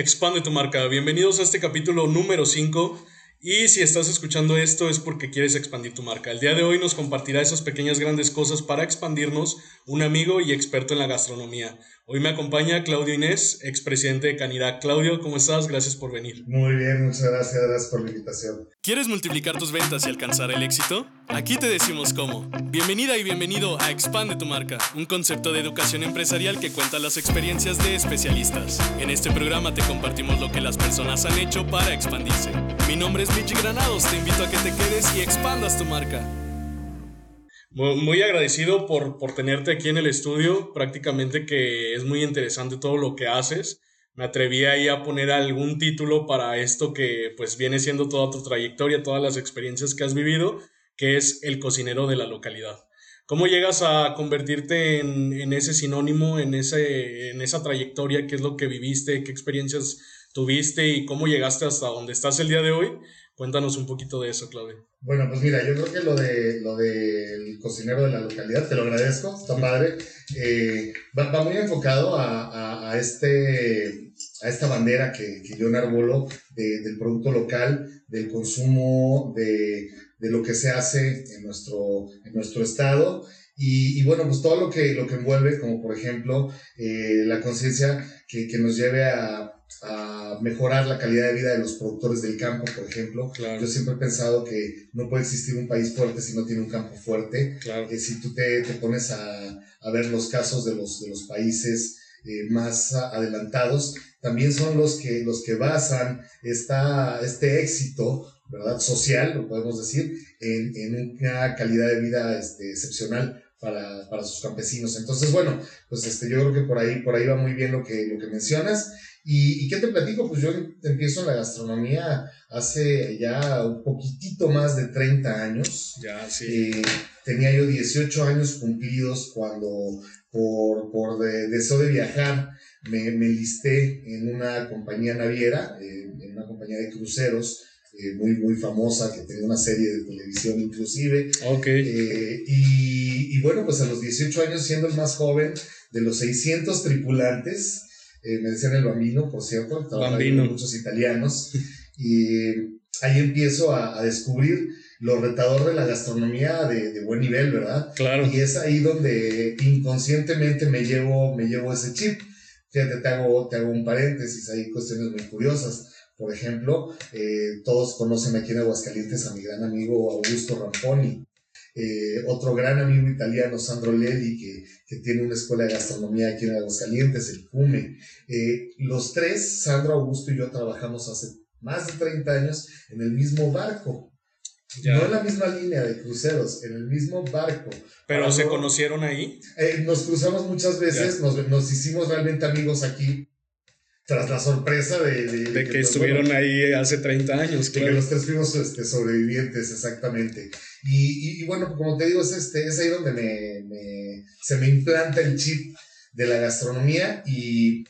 Expande tu marca. Bienvenidos a este capítulo número 5 y si estás escuchando esto es porque quieres expandir tu marca. El día de hoy nos compartirá esas pequeñas grandes cosas para expandirnos un amigo y experto en la gastronomía. Hoy me acompaña Claudio Inés, expresidente de Canidad. Claudio, ¿cómo estás? Gracias por venir. Muy bien, muchas gracias, gracias por la invitación. ¿Quieres multiplicar tus ventas y alcanzar el éxito? Aquí te decimos cómo. Bienvenida y bienvenido a Expande tu marca, un concepto de educación empresarial que cuenta las experiencias de especialistas. En este programa te compartimos lo que las personas han hecho para expandirse. Mi nombre es Michi Granados, te invito a que te quedes y expandas tu marca. Muy, agradecido por, por tenerte aquí en el estudio, prácticamente que es muy interesante todo lo que haces. Me atreví ahí a poner algún título para esto que pues viene siendo toda tu trayectoria, todas las experiencias que has vivido, que es el cocinero de la localidad. ¿Cómo llegas a convertirte en, en ese sinónimo, en, ese, en esa trayectoria? ¿Qué es lo que viviste? ¿Qué experiencias tuviste y cómo llegaste hasta donde estás el día de hoy? Cuéntanos un poquito de eso, Claudio. Bueno, pues mira, yo creo que lo de lo del cocinero de la localidad, te lo agradezco, está padre. Eh, va, muy enfocado a, a, este, a esta bandera que, que yo enarbolo de, del producto local, del consumo, de, de, lo que se hace en nuestro, en nuestro estado. Y, y, bueno, pues todo lo que, lo que envuelve, como por ejemplo eh, la conciencia que, que nos lleve a a mejorar la calidad de vida de los productores del campo, por ejemplo. Yo siempre he pensado que no puede existir un país fuerte si no tiene un campo fuerte. Eh, si tú te, te pones a, a, ver los casos de los, de los países eh, más adelantados, también son los que, los que basan esta, este éxito ¿verdad? social, lo podemos decir, en, en una calidad de vida este, excepcional para, para, sus campesinos. Entonces, bueno, pues este, yo creo que por ahí, por ahí va muy bien lo que, lo que mencionas. ¿Y, qué te platico? Pues yo empiezo en la gastronomía hace ya un poquitito más de 30 años. Ya, sí. Eh, tenía yo 18 años cumplidos cuando por, por deseo de viajar me, me listé en una compañía naviera, eh, en una compañía de cruceros. Eh, muy, muy famosa, que tenía una serie de televisión inclusive. Ok. y, y bueno, pues a los 18 años, siendo el más joven de los 600 tripulantes, eh, me decían el bambino, por cierto, bambino. muchos italianos, y ahí empiezo a, descubrir lo retador de la gastronomía de, buen nivel, ¿verdad? Claro. Y es ahí donde inconscientemente me llevo, me llevo ese chip. Fíjate, te hago, te hago un paréntesis, hay cuestiones muy curiosas. Por ejemplo, eh, todos conocen aquí en Aguascalientes a mi gran amigo Augusto Ramponi. Eh, otro gran amigo italiano, Sandro Lelli, que, que, tiene una escuela de gastronomía aquí en Aguascalientes, el CUME. Eh, los tres, Sandro, Augusto y yo, trabajamos hace más de 30 años en el mismo barco. No en la misma línea de cruceros, en el mismo barco. ¿Pero se conocieron ahí? Eh, nos cruzamos muchas veces, nos, nos, hicimos realmente amigos aquí tras la sorpresa de, de, que, estuvieron ahí hace 30 años. Que los tres fuimos este, sobrevivientes, exactamente. Y, y, bueno, como te digo, es, este, es ahí donde me, me, se me implanta el chip de la gastronomía y,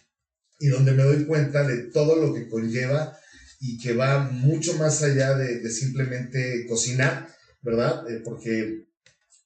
y, donde me doy cuenta de todo lo que conlleva y que va mucho más allá de, de simplemente cocinar, ¿verdad? Eh, porque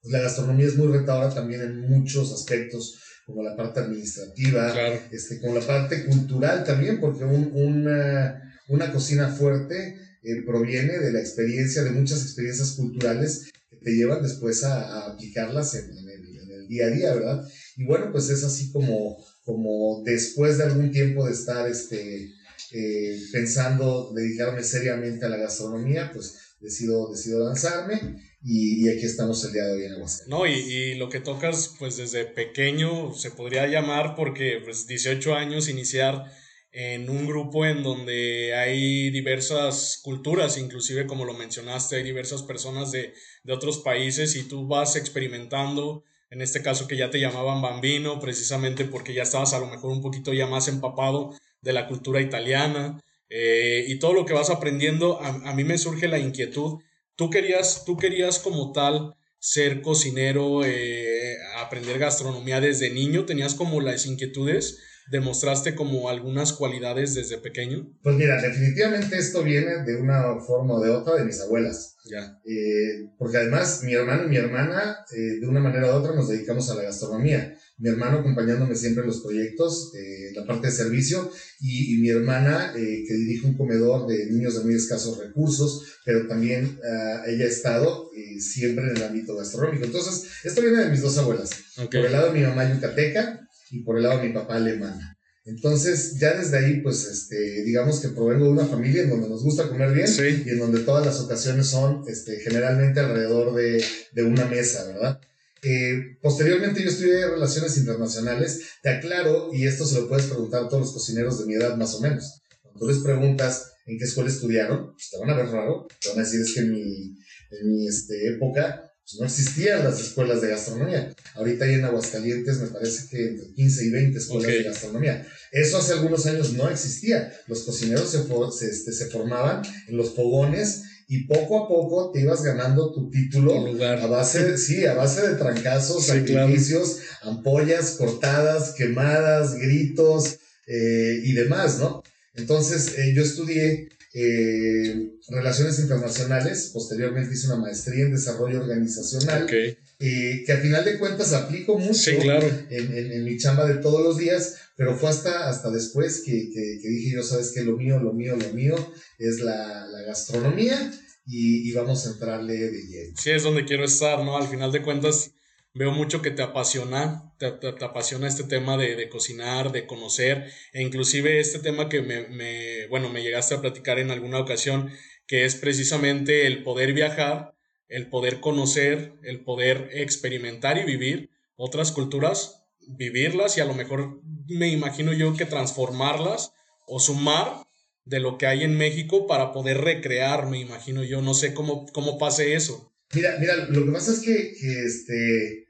la gastronomía es muy retadora también en muchos aspectos como la parte administrativa, este, como la parte cultural también, porque un, una, una, cocina fuerte eh, proviene de la experiencia, de muchas experiencias culturales que te llevan después a, aplicarlas en, el, en, el, día a día, ¿verdad? Y bueno, pues es así como, como después de algún tiempo de estar este, eh, pensando dedicarme seriamente a la gastronomía, pues decido, decido lanzarme y, aquí estamos el día de hoy en Aguascalientes. No, y, y, lo que tocas, pues desde pequeño se podría llamar porque pues 18 años iniciar en un grupo en donde hay diversas culturas, inclusive como lo mencionaste, hay diversas personas de, de otros países y tú vas experimentando, en este caso que ya te llamaban bambino, precisamente porque ya estabas a lo mejor un poquito ya más empapado de la cultura italiana eh, y todo lo que vas aprendiendo, a, a mí me surge la inquietud tú querías, tú querías como tal ser cocinero, eh, aprender gastronomía desde niño, tenías como las inquietudes, demostraste como algunas cualidades desde pequeño. Pues mira, definitivamente esto viene de una forma o de otra de mis abuelas. Ya. Eh, porque además mi hermano y mi hermana, eh, de una manera u otra, nos dedicamos a la gastronomía. Mi hermano acompañándome siempre en los proyectos, eh, la parte de servicio, y, mi hermana eh, que dirige un comedor de niños de muy escasos recursos, pero también ah, ella ha estado eh, siempre en el ámbito gastronómico. Entonces, esto viene de mis dos abuelas, por el lado de mi mamá yucateca y por el lado de mi papá alemana. Entonces, ya desde ahí, pues, este, digamos que provengo de una familia en donde nos gusta comer bien y en donde todas las ocasiones son, este, generalmente alrededor de, de una mesa, ¿verdad? Eh, posteriormente yo estudié Relaciones Internacionales. Te aclaro, y esto se lo puedes preguntar a todos los cocineros de mi edad más o menos. Cuando tú les preguntas en qué escuela estudiaron, pues te van a ver raro. Te van a decir es que en mi, en mi este, época pues no existían las escuelas de gastronomía. Ahorita hay en Aguascalientes, me parece que entre 15 y 20 escuelas de gastronomía. Eso hace algunos años no existía. Los cocineros se, se, este, se formaban en los fogones y poco a poco te ibas ganando tu título a base de, sí, a base de trancazos, sacrificios, ampollas cortadas, quemadas, gritos eh, y demás, ¿no? Entonces eh, yo estudié eh, Relaciones Internacionales, posteriormente hice una maestría en Desarrollo Organizacional, que a final de cuentas aplico mucho en, mi chamba de todos los días, pero fue hasta, hasta después que, dije yo, sabes que lo mío, lo mío, lo mío es la, gastronomía y, vamos a entrarle de lleno. Sí, es donde quiero estar, ¿no? Al final de cuentas veo mucho que te apasiona, te, apasiona este tema de, cocinar, de conocer, e inclusive este tema que me, bueno, me llegaste a platicar en alguna ocasión, que es precisamente el poder viajar, el poder conocer, el poder experimentar y vivir otras culturas, vivirlas y a lo mejor me imagino yo que transformarlas o sumar de lo que hay en México para poder recrear, me imagino yo, no sé cómo, cómo pase eso. Mira, mira, lo que pasa es que, que este,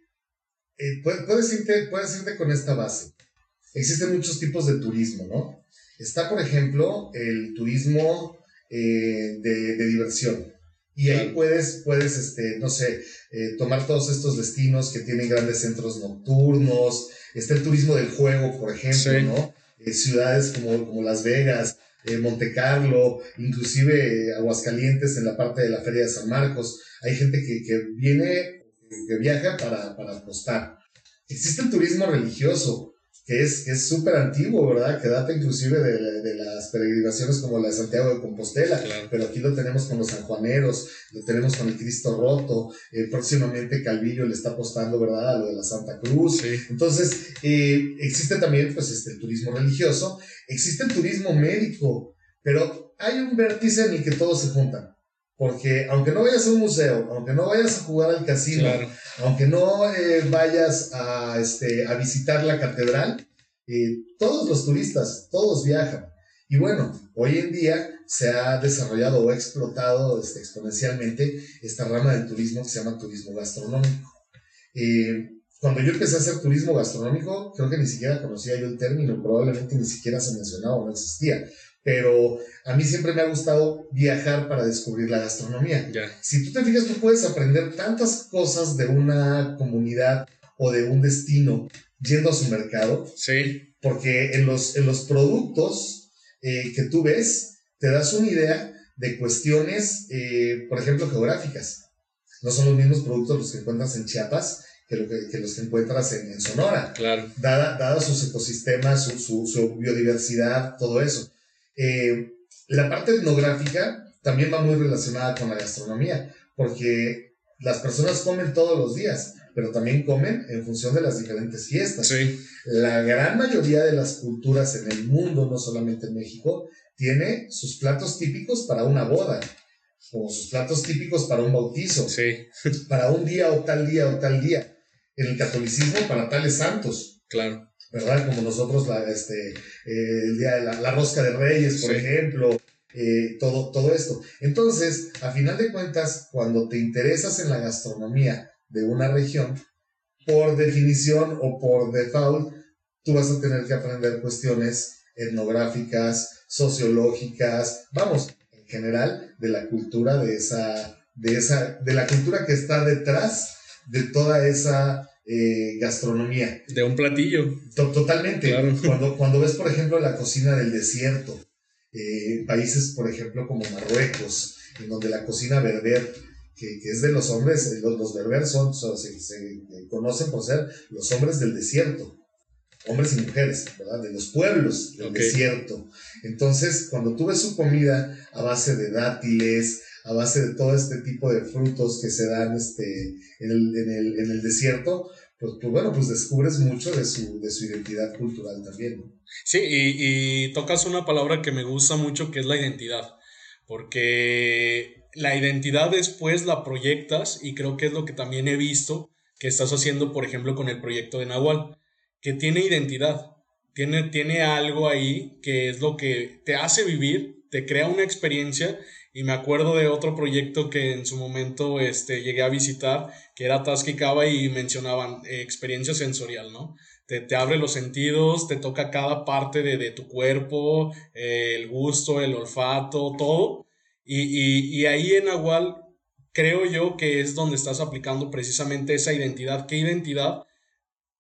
eh, puedes, irte, puedes irte con esta base. Existen muchos tipos de turismo, ¿no? Está, por ejemplo, el turismo eh, de, de, diversión. Y ahí puedes, puedes este, no sé, eh, tomar todos estos destinos que tienen grandes centros nocturnos. Está el turismo del juego, por ejemplo, ¿no? ciudades como, como Las Vegas, Monte Carlo, inclusive Aguascalientes en la parte de la Feria de San Marcos. Hay gente que, que viene que viaja para, para apostar. Existe el turismo religioso, que es es súper antiguo, ¿verdad? Que data inclusive de, de, las peregrinaciones como la de Santiago de Compostela, pero aquí lo tenemos con los sanjuaneros, lo tenemos con el Cristo roto, eh, próximamente Calvillo le está apostando, ¿verdad? A lo de la Santa Cruz. Entonces, eh, existe también, pues, este, el turismo religioso, existe el turismo médico, pero hay un vértice en el que todos se juntan. Porque aunque no vayas a un museo, aunque no vayas a jugar al casino, aunque no eh, vayas a, este, a visitar la catedral, eh, todos los turistas, todos viajan. Y bueno, hoy en día se ha desarrollado o explotado este, exponencialmente esta rama del turismo que se llama turismo gastronómico. Eh, cuando yo empecé a hacer turismo gastronómico, creo que ni siquiera conocía yo el término, probablemente ni siquiera se mencionaba o no existía pero a mí siempre me ha gustado viajar para descubrir la gastronomía. Si tú te fijas, tú puedes aprender tantas cosas de una comunidad o de un destino yendo a su mercado. Sí. Porque en los, en los productos eh, que tú ves, te das una idea de cuestiones, eh, por ejemplo, geográficas. No son los mismos productos los que encuentras en Chiapas que, los que encuentras en, Sonora. Claro. Dada, dada sus ecosistemas, su, su biodiversidad, todo eso. Eh, la parte etnográfica también va muy relacionada con la gastronomía, porque las personas comen todos los días, pero también comen en función de las diferentes fiestas. La gran mayoría de las culturas en el mundo, no solamente en México, tiene sus platos típicos para una boda, o sus platos típicos para un bautizo, para un día o tal día o tal día. En el catolicismo, para tales santos. Claro. ¿Verdad? Como nosotros, la, este, eh, el día de la, rosca de reyes, por ejemplo, eh, todo, todo esto. Entonces, a final de cuentas, cuando te interesas en la gastronomía de una región, por definición o por default, tú vas a tener que aprender cuestiones etnográficas, sociológicas, vamos, en general, de la cultura de esa, de esa, de la cultura que está detrás de toda esa eh, gastronomía. De un platillo. totalmente. Cuando, cuando ves, por ejemplo, la cocina del desierto, eh, países, por ejemplo, como Marruecos, en donde la cocina berber que, es de los hombres, eh, los, los berberes son, se, conocen por ser los hombres del desierto, hombres y mujeres, ¿verdad? De los pueblos del desierto. Entonces, cuando tú ves su comida a base de dátiles, a base de todo este tipo de frutos que se dan este, en, el, en, el, desierto, pues, pues, bueno, pues descubres mucho de su, de su identidad cultural también. Sí, y, y tocas una palabra que me gusta mucho, que es la identidad, porque la identidad después la proyectas y creo que es lo que también he visto que estás haciendo, por ejemplo, con el proyecto de Nahual, que tiene identidad, tiene, tiene algo ahí que es lo que te hace vivir, te crea una experiencia y me acuerdo de otro proyecto que en su momento este, llegué a visitar, que era Tasquicaba y mencionaban eh, experiencia sensorial, ¿no? Te, te, abre los sentidos, te toca cada parte de, de tu cuerpo, eh, el gusto, el olfato, todo. Y, y, y ahí en Agual creo yo que es donde estás aplicando precisamente esa identidad. ¿Qué identidad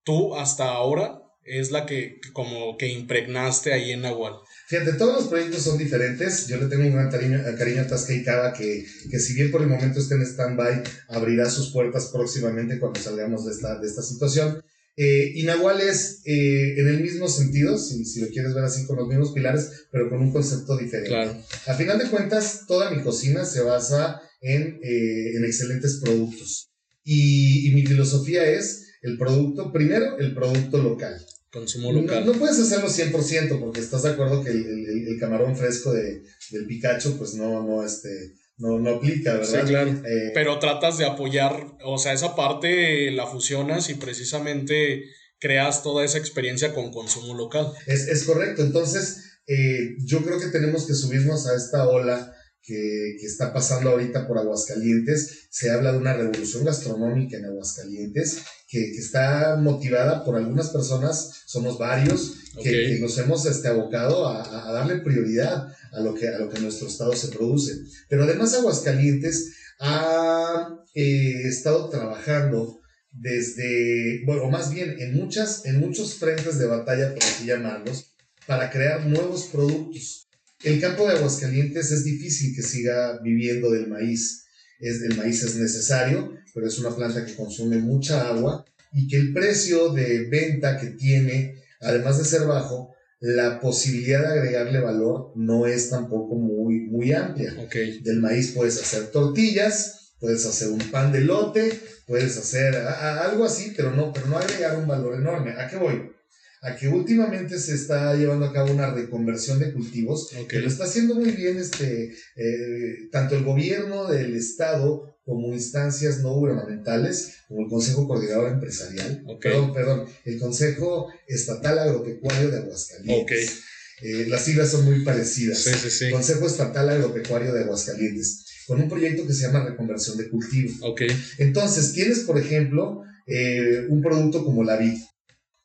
tú hasta ahora es la que como que impregnaste ahí en Nahual? Fíjate, todos los proyectos son diferentes. Yo le tengo un gran cariño, cariño a Tasca y Cava, que, que si bien por el momento está en stand-by, abrirá sus puertas próximamente cuando salgamos de esta, de esta situación. Eh, y Nahual es eh, en el mismo sentido, si, si, lo quieres ver así, con los mismos pilares, pero con un concepto diferente. Claro. A final de cuentas, toda mi cocina se basa en, eh, en excelentes productos. Y, y mi filosofía es el producto, primero, el producto local. Consumo local. No, puedes hacerlo 100% porque estás de acuerdo que el, el, camarón fresco de, del Picacho pues no, no, este, no, no aplica, ¿verdad? Sí, claro. Eh, Pero tratas de apoyar, o sea, esa parte la fusionas y precisamente creas toda esa experiencia con consumo local. Es, es correcto, entonces eh, yo creo que tenemos que subirnos a esta ola que, que, está pasando ahorita por Aguascalientes. Se habla de una revolución gastronómica en Aguascalientes que, que está motivada por algunas personas, somos varios, que, nos hemos este, abocado a, a, darle prioridad a lo, que, a lo que en nuestro estado se produce. Pero además Aguascalientes ha eh, estado trabajando desde, bueno, más bien en, muchas, en muchos frentes de batalla, por así llamarlos, para crear nuevos productos el campo de Aguascalientes es difícil que siga viviendo del maíz. Es, el maíz es necesario, pero es una planta que consume mucha agua y que el precio de venta que tiene, además de ser bajo, la posibilidad de agregarle valor no es tampoco muy, muy amplia. Del maíz puedes hacer tortillas, puedes hacer un pan de lote, puedes hacer algo así, pero no, pero no agregar un valor enorme. ¿A qué voy? A que últimamente se está llevando a cabo una reconversión de cultivos, que lo está haciendo muy bien este, eh, tanto el gobierno del estado como instancias no gubernamentales, como el Consejo Coordinador Empresarial, perdón, perdón, el Consejo Estatal Agropecuario de Aguascalientes. Eh, las siglas son muy parecidas. Sí, sí, sí. Consejo Estatal Agropecuario de Aguascalientes, con un proyecto que se llama Reconversión de Cultivo. Okay. Entonces, tienes, por ejemplo, eh, un producto como la vid.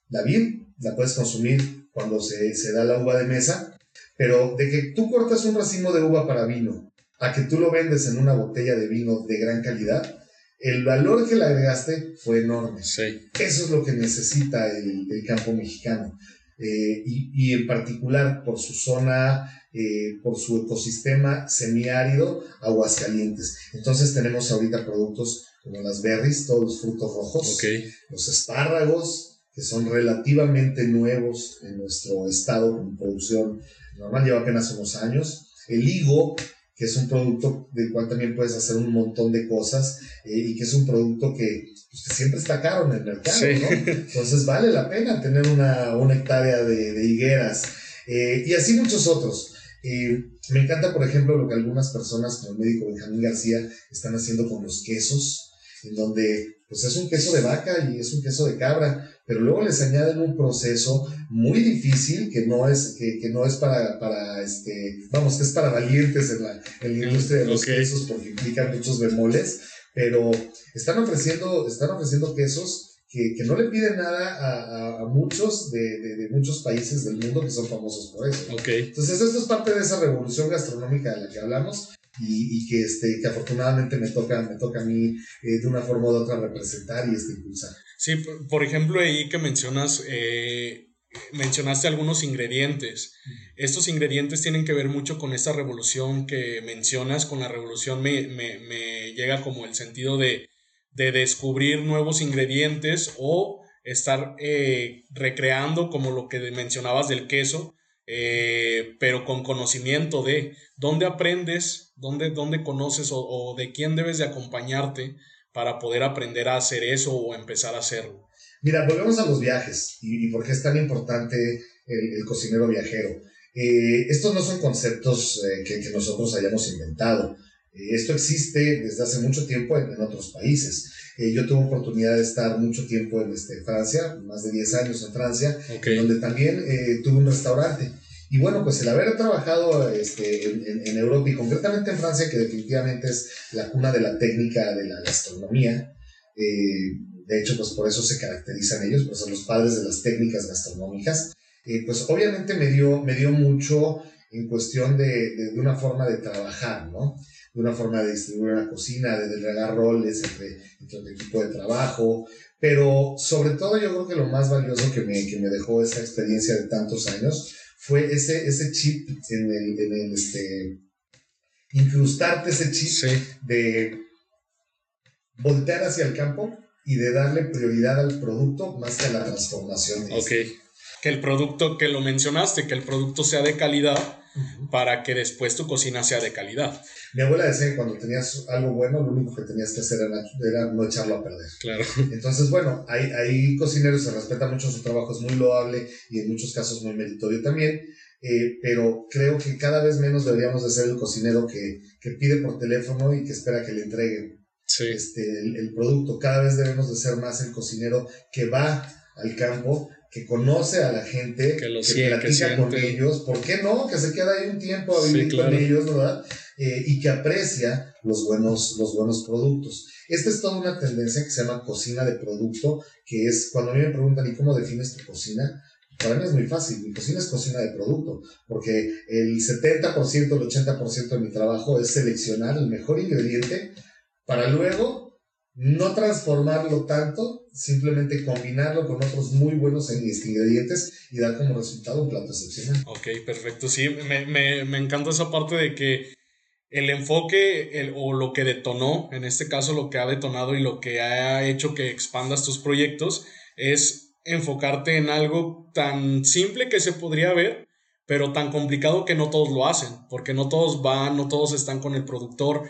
La vid la puedes consumir cuando se, se da la uva de mesa, pero de que tú cortas un racimo de uva para vino a que tú lo vendes en una botella de vino de gran calidad, el valor que le agregaste fue enorme. Sí. Eso es lo que necesita el, el campo mexicano. Eh, y, y, en particular por su zona, eh, por su ecosistema semiárido, Aguascalientes. Entonces tenemos ahorita productos como las berries, todos los frutos rojos, okay. los espárragos, que son relativamente nuevos en nuestro estado con producción normal, lleva apenas unos años. El higo, que es un producto del cual también puedes hacer un montón de cosas eh, y que es un producto que, pues, que, siempre está caro en el mercado, ¿no? Entonces vale la pena tener una, una hectárea de, de higueras eh, y así muchos otros. Eh, me encanta, por ejemplo, lo que algunas personas, como el médico Benjamín García, están haciendo con los quesos, en donde pues es un queso de vaca y es un queso de cabra, pero luego les añaden un proceso muy difícil que no es, que, que no es para, para, este, vamos, que es para valientes en la, en la industria de los quesos porque implican muchos bemoles, pero están ofreciendo, están ofreciendo quesos que, que no le piden nada a, a, muchos de, de, de, muchos países del mundo que son famosos por eso. Okay. Entonces esto es parte de esa revolución gastronómica de la que hablamos y, y que, este, que afortunadamente me toca, me toca a mí eh, de una forma u otra representar y este, impulsar. Sí, por ejemplo, ahí que mencionas, eh, mencionaste algunos ingredientes. Estos ingredientes tienen que ver mucho con esta revolución que mencionas. Con la revolución me, me, llega como el sentido de, de, descubrir nuevos ingredientes o estar eh, recreando como lo que mencionabas del queso, eh, pero con conocimiento de dónde aprendes, dónde, dónde conoces o, o de quién debes de acompañarte para poder aprender a hacer eso o empezar a hacerlo. Mira, volvemos a los viajes y, por qué es tan importante el, cocinero viajero. Eh, estos no son conceptos eh, que, nosotros hayamos inventado. Eh, esto existe desde hace mucho tiempo en, otros países. yo tuve oportunidad de estar mucho tiempo en este, Francia, más de 10 años en Francia, donde también tuve un restaurante. Y bueno, pues el haber trabajado este, en, en, Europa y concretamente en Francia, que definitivamente es la cuna de la técnica de la gastronomía, de hecho, pues por eso se caracterizan ellos, pues son los padres de las técnicas gastronómicas. Eh, pues obviamente me dio, me dio mucho en cuestión de, de, una forma de trabajar, ¿no? De una forma de distribuir una cocina, de regar roles entre, entre el equipo de trabajo, pero sobre todo yo creo que lo más valioso que me, que me dejó esa experiencia de tantos años fue ese, ese chip en el, en el este, incrustarte ese chip de voltear hacia el campo y de darle prioridad al producto más que a la transformación. De ok. Que el producto, que lo mencionaste, que el producto sea de calidad para que después tu cocina sea de calidad. Mi abuela decía que cuando tenías algo bueno, lo único que tenías que hacer era, no echarlo a perder. Claro. Entonces, bueno, hay, hay cocineros, se respeta mucho su trabajo, es muy loable y en muchos casos muy meritorio también. Eh, pero creo que cada vez menos deberíamos de ser el cocinero que, que pide por teléfono y que espera que le entreguen este, el, producto. Cada vez debemos de ser más el cocinero que va al campo, que conoce a la gente, que, lo que platica con ellos, ¿por qué no? Que se queda ahí un tiempo a vivir con ellos, ¿verdad? Eh, y que aprecia los buenos, los buenos productos. Esta es toda una tendencia que se llama cocina de producto, que es cuando a mí me preguntan, ¿y cómo defines tu cocina? Para mí es muy fácil, mi cocina es cocina de producto, porque el 70%, el 80% de mi trabajo es seleccionar el mejor ingrediente para luego no transformarlo tanto, simplemente combinarlo con otros muy buenos ingredientes y dar como resultado un plato excepcional. Ok, perfecto. Sí, me, me, me encanta esa parte de que el enfoque el, o lo que detonó, en este caso lo que ha detonado y lo que ha hecho que expandas tus proyectos es enfocarte en algo tan simple que se podría ver, pero tan complicado que no todos lo hacen, porque no todos van, no todos están con el productor,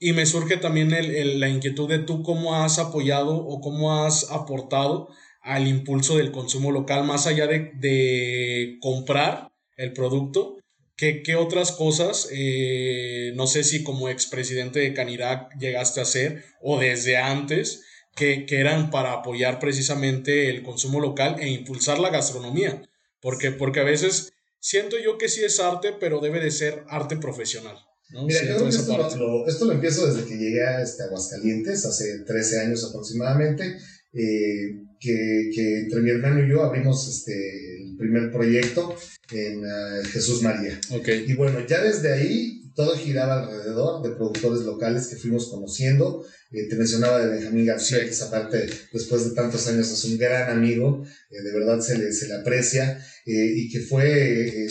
y me surge también la inquietud de tú cómo has apoyado o cómo has aportado al impulso del consumo local, más allá de, comprar el producto, ¿qué, qué otras cosas, eh, no sé si como expresidente de Canirac llegaste a hacer o desde antes, que, que, eran para apoyar precisamente el consumo local e impulsar la gastronomía? Porque, porque a veces siento yo que sí es arte, pero debe de ser arte profesional. Mira, yo esto lo, esto lo, empiezo desde que llegué a este, Aguascalientes, hace 13 años aproximadamente, eh, que, que, entre mi hermano y yo abrimos este, el primer proyecto en uh, Jesús María. Okay. Y bueno, ya desde ahí todo giraba alrededor de productores locales que fuimos conociendo. Eh, te mencionaba de Benjamín García, que es aparte, después de tantos años, es un gran amigo, eh, de verdad se le, se le aprecia, y que fue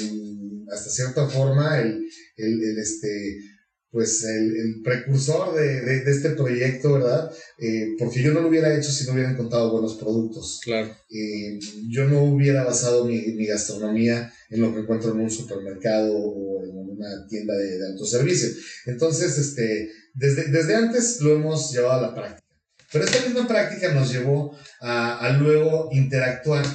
hasta cierta forma el, el, este, pues el, precursor de, de, este proyecto, ¿verdad? Eh, porque yo no lo hubiera hecho si no hubieran contado buenos productos. Claro. Eh, yo no hubiera basado mi, mi, gastronomía en lo que encuentro en un supermercado o en una tienda de, de autoservicio. Entonces, este, desde, desde antes lo hemos llevado a la práctica. Pero esta misma práctica nos llevó a, a luego interactuar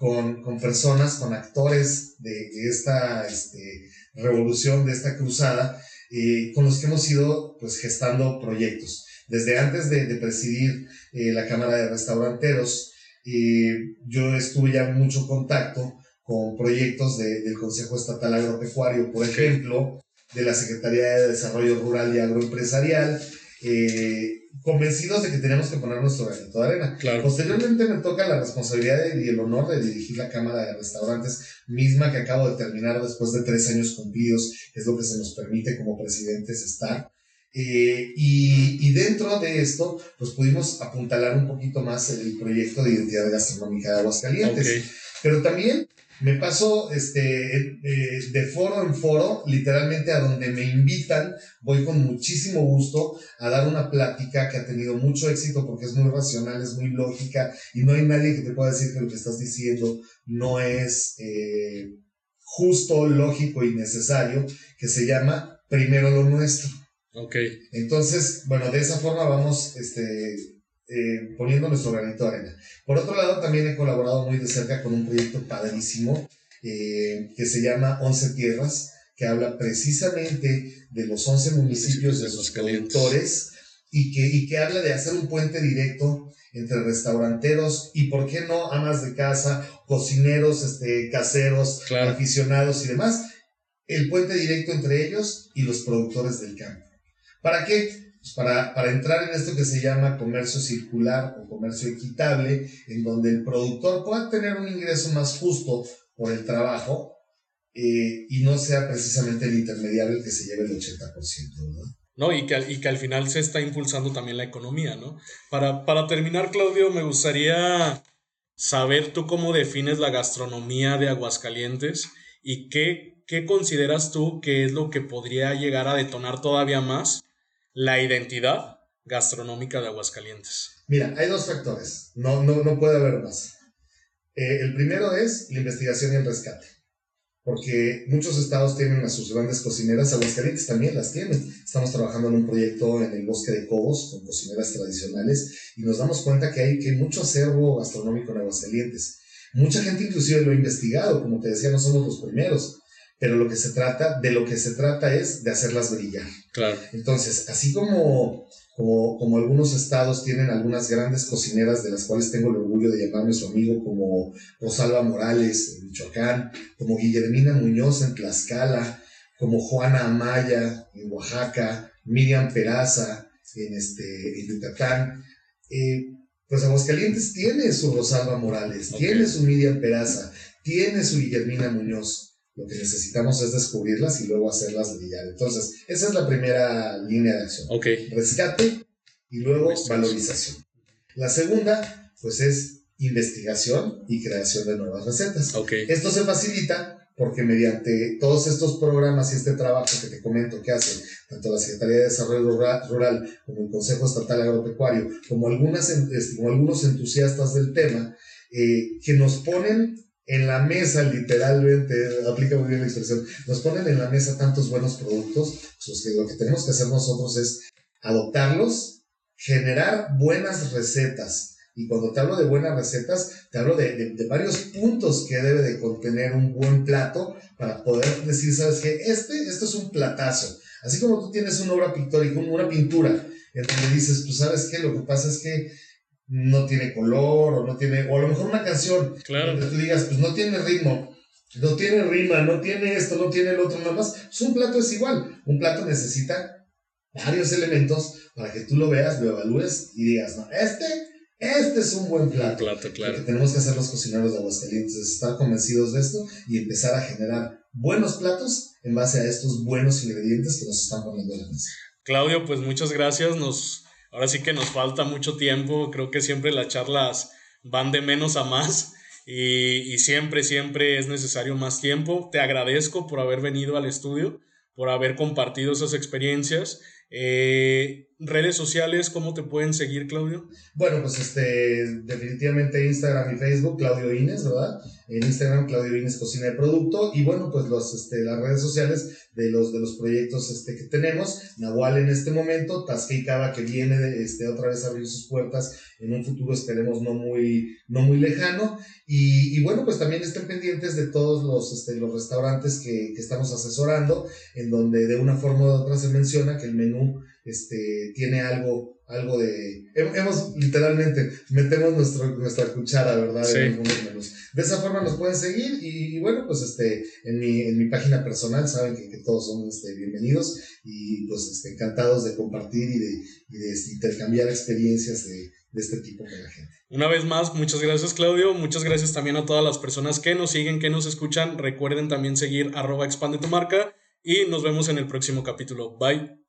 con, con, personas, con actores de, de esta este, revolución, de esta cruzada, eh, con los que hemos ido pues, gestando proyectos. Desde antes de, de presidir eh, la Cámara de Restauranteros, eh, yo estuve ya en mucho contacto con proyectos de, del Consejo Estatal Agropecuario, por ejemplo, de la Secretaría de Desarrollo Rural y Agroempresarial, eh, convencidos de que tenemos que poner nuestro granito de arena. Posteriormente me toca la responsabilidad y el honor de dirigir la Cámara de Restaurantes, misma que acabo de terminar después de tres años cumplidos, es lo que se nos permite como presidentes estar. Eh, y, dentro de esto, pues pudimos apuntalar un poquito más el proyecto de identidad gastronómica de Aguascalientes. Pero también me paso este, eh, de foro en foro, literalmente a donde me invitan, voy con muchísimo gusto a dar una plática que ha tenido mucho éxito porque es muy racional, es muy lógica y no hay nadie que te pueda decir que lo que estás diciendo no es eh, justo, lógico y necesario, que se llama primero lo nuestro. Ok. Entonces, bueno, de esa forma vamos este, eh, poniendo nuestro granito de arena. Por otro lado, también he colaborado muy de cerca con un proyecto padrísimo eh, que se llama Once Tierras, que habla precisamente de los 11 municipios de sus productores y que, y que habla de hacer un puente directo entre restauranteros y, ¿por qué no?, amas de casa, cocineros, este, caseros, aficionados y demás, el puente directo entre ellos y los productores del campo. ¿Para qué? Pues para, para, entrar en esto que se llama comercio circular o comercio equitable, en donde el productor pueda tener un ingreso más justo por el trabajo eh, y no sea precisamente el intermediario el que se lleve el 80%, ¿verdad? ¿no? Y que, y que al final se está impulsando también la economía, ¿no? Para, para terminar, Claudio, me gustaría saber tú cómo defines la gastronomía de Aguascalientes y qué, qué consideras tú que es lo que podría llegar a detonar todavía más la identidad gastronómica de Aguascalientes? Mira, hay dos factores, no, no, no puede haber más. Eh, el primero es la investigación y el rescate, porque muchos estados tienen a sus grandes cocineras, Aguascalientes también las tienen. Estamos trabajando en un proyecto en el bosque de Cobos con cocineras tradicionales y nos damos cuenta que hay, que mucho acervo gastronómico en Aguascalientes. Mucha gente inclusive lo ha investigado, como te decía, no somos los primeros pero lo que se trata, de lo que se trata es de hacerlas brillar. Claro. Entonces, así como, como, como, algunos estados tienen algunas grandes cocineras de las cuales tengo el orgullo de llamarme su amigo, como Rosalba Morales en Michoacán, como Guillermina Muñoz en Tlaxcala, como Juana Amaya en Oaxaca, Miriam Peraza en, este, en Yucatán, eh, pues Aguascalientes tiene su Rosalba Morales, tiene su Miriam Peraza, tiene su Guillermina Muñoz. Lo que necesitamos es descubrirlas y luego hacerlas brillar. Entonces, esa es la primera línea de acción. Rescate y luego valorización. La segunda, pues es investigación y creación de nuevas recetas. Esto se facilita porque mediante todos estos programas y este trabajo que te comento que hace tanto la Secretaría de Desarrollo Rural, como el Consejo Estatal Agropecuario, como, algunas, este, como algunos entusiastas del tema, eh, que nos ponen en la mesa, literalmente, aplica muy bien la expresión, nos ponen en la mesa tantos buenos productos, pues que lo que tenemos que hacer nosotros es adoptarlos, generar buenas recetas. Y cuando te hablo de buenas recetas, te hablo de, varios puntos que debe de contener un buen plato para poder decir, sabes que este, esto es un platazo. Así como tú tienes una obra pictórica, una pintura, en donde dices, pues sabes qué, lo que pasa es que no tiene color o no tiene, o a lo mejor una canción, claro. tú digas, pues no tiene ritmo, no tiene rima, no tiene esto, no tiene el otro, nada más. Pues un plato es igual, un plato necesita varios elementos para que tú lo veas, lo evalúes y digas, no, este, este es un buen plato. plato claro. que tenemos que hacer los cocineros de Aguascalientes, es estar convencidos de esto y empezar a generar buenos platos en base a estos buenos ingredientes que nos están poniendo en la mesa. Claudio, pues muchas gracias, nos Ahora sí que nos falta mucho tiempo, creo que siempre las charlas van de menos a más y, siempre, siempre es necesario más tiempo. Te agradezco por haber venido al estudio, por haber compartido esas experiencias. Eh, redes sociales, ¿cómo te pueden seguir, Claudio? Bueno, pues este, definitivamente Instagram y Facebook, Claudio Ines, ¿verdad? En Instagram, Claudio Ines Cocina de Producto. Y bueno, pues los, este, las redes sociales de los, de los proyectos este, que tenemos. Nahual en este momento, Tasque Cava que viene de, este, otra vez a abrir sus puertas en un futuro esperemos no muy, no muy lejano. Y, y bueno, pues también estén pendientes de todos los, este, los restaurantes que, que estamos asesorando, en donde de una forma u otra se menciona que el menú este, tiene algo, algo de... Hemos literalmente, metemos nuestro, nuestra cuchara, ¿verdad? En algunos menús. De esa forma nos pueden seguir y, bueno, pues este, en mi, en mi página personal saben que, que todos son este, bienvenidos y pues este, encantados de compartir y de, y de este, intercambiar experiencias de, de este tipo con la gente. Una vez más, muchas gracias Claudio, muchas gracias también a todas las personas que nos siguen, que nos escuchan. Recuerden también seguir arroba expande tu marca y nos vemos en el próximo capítulo. Bye.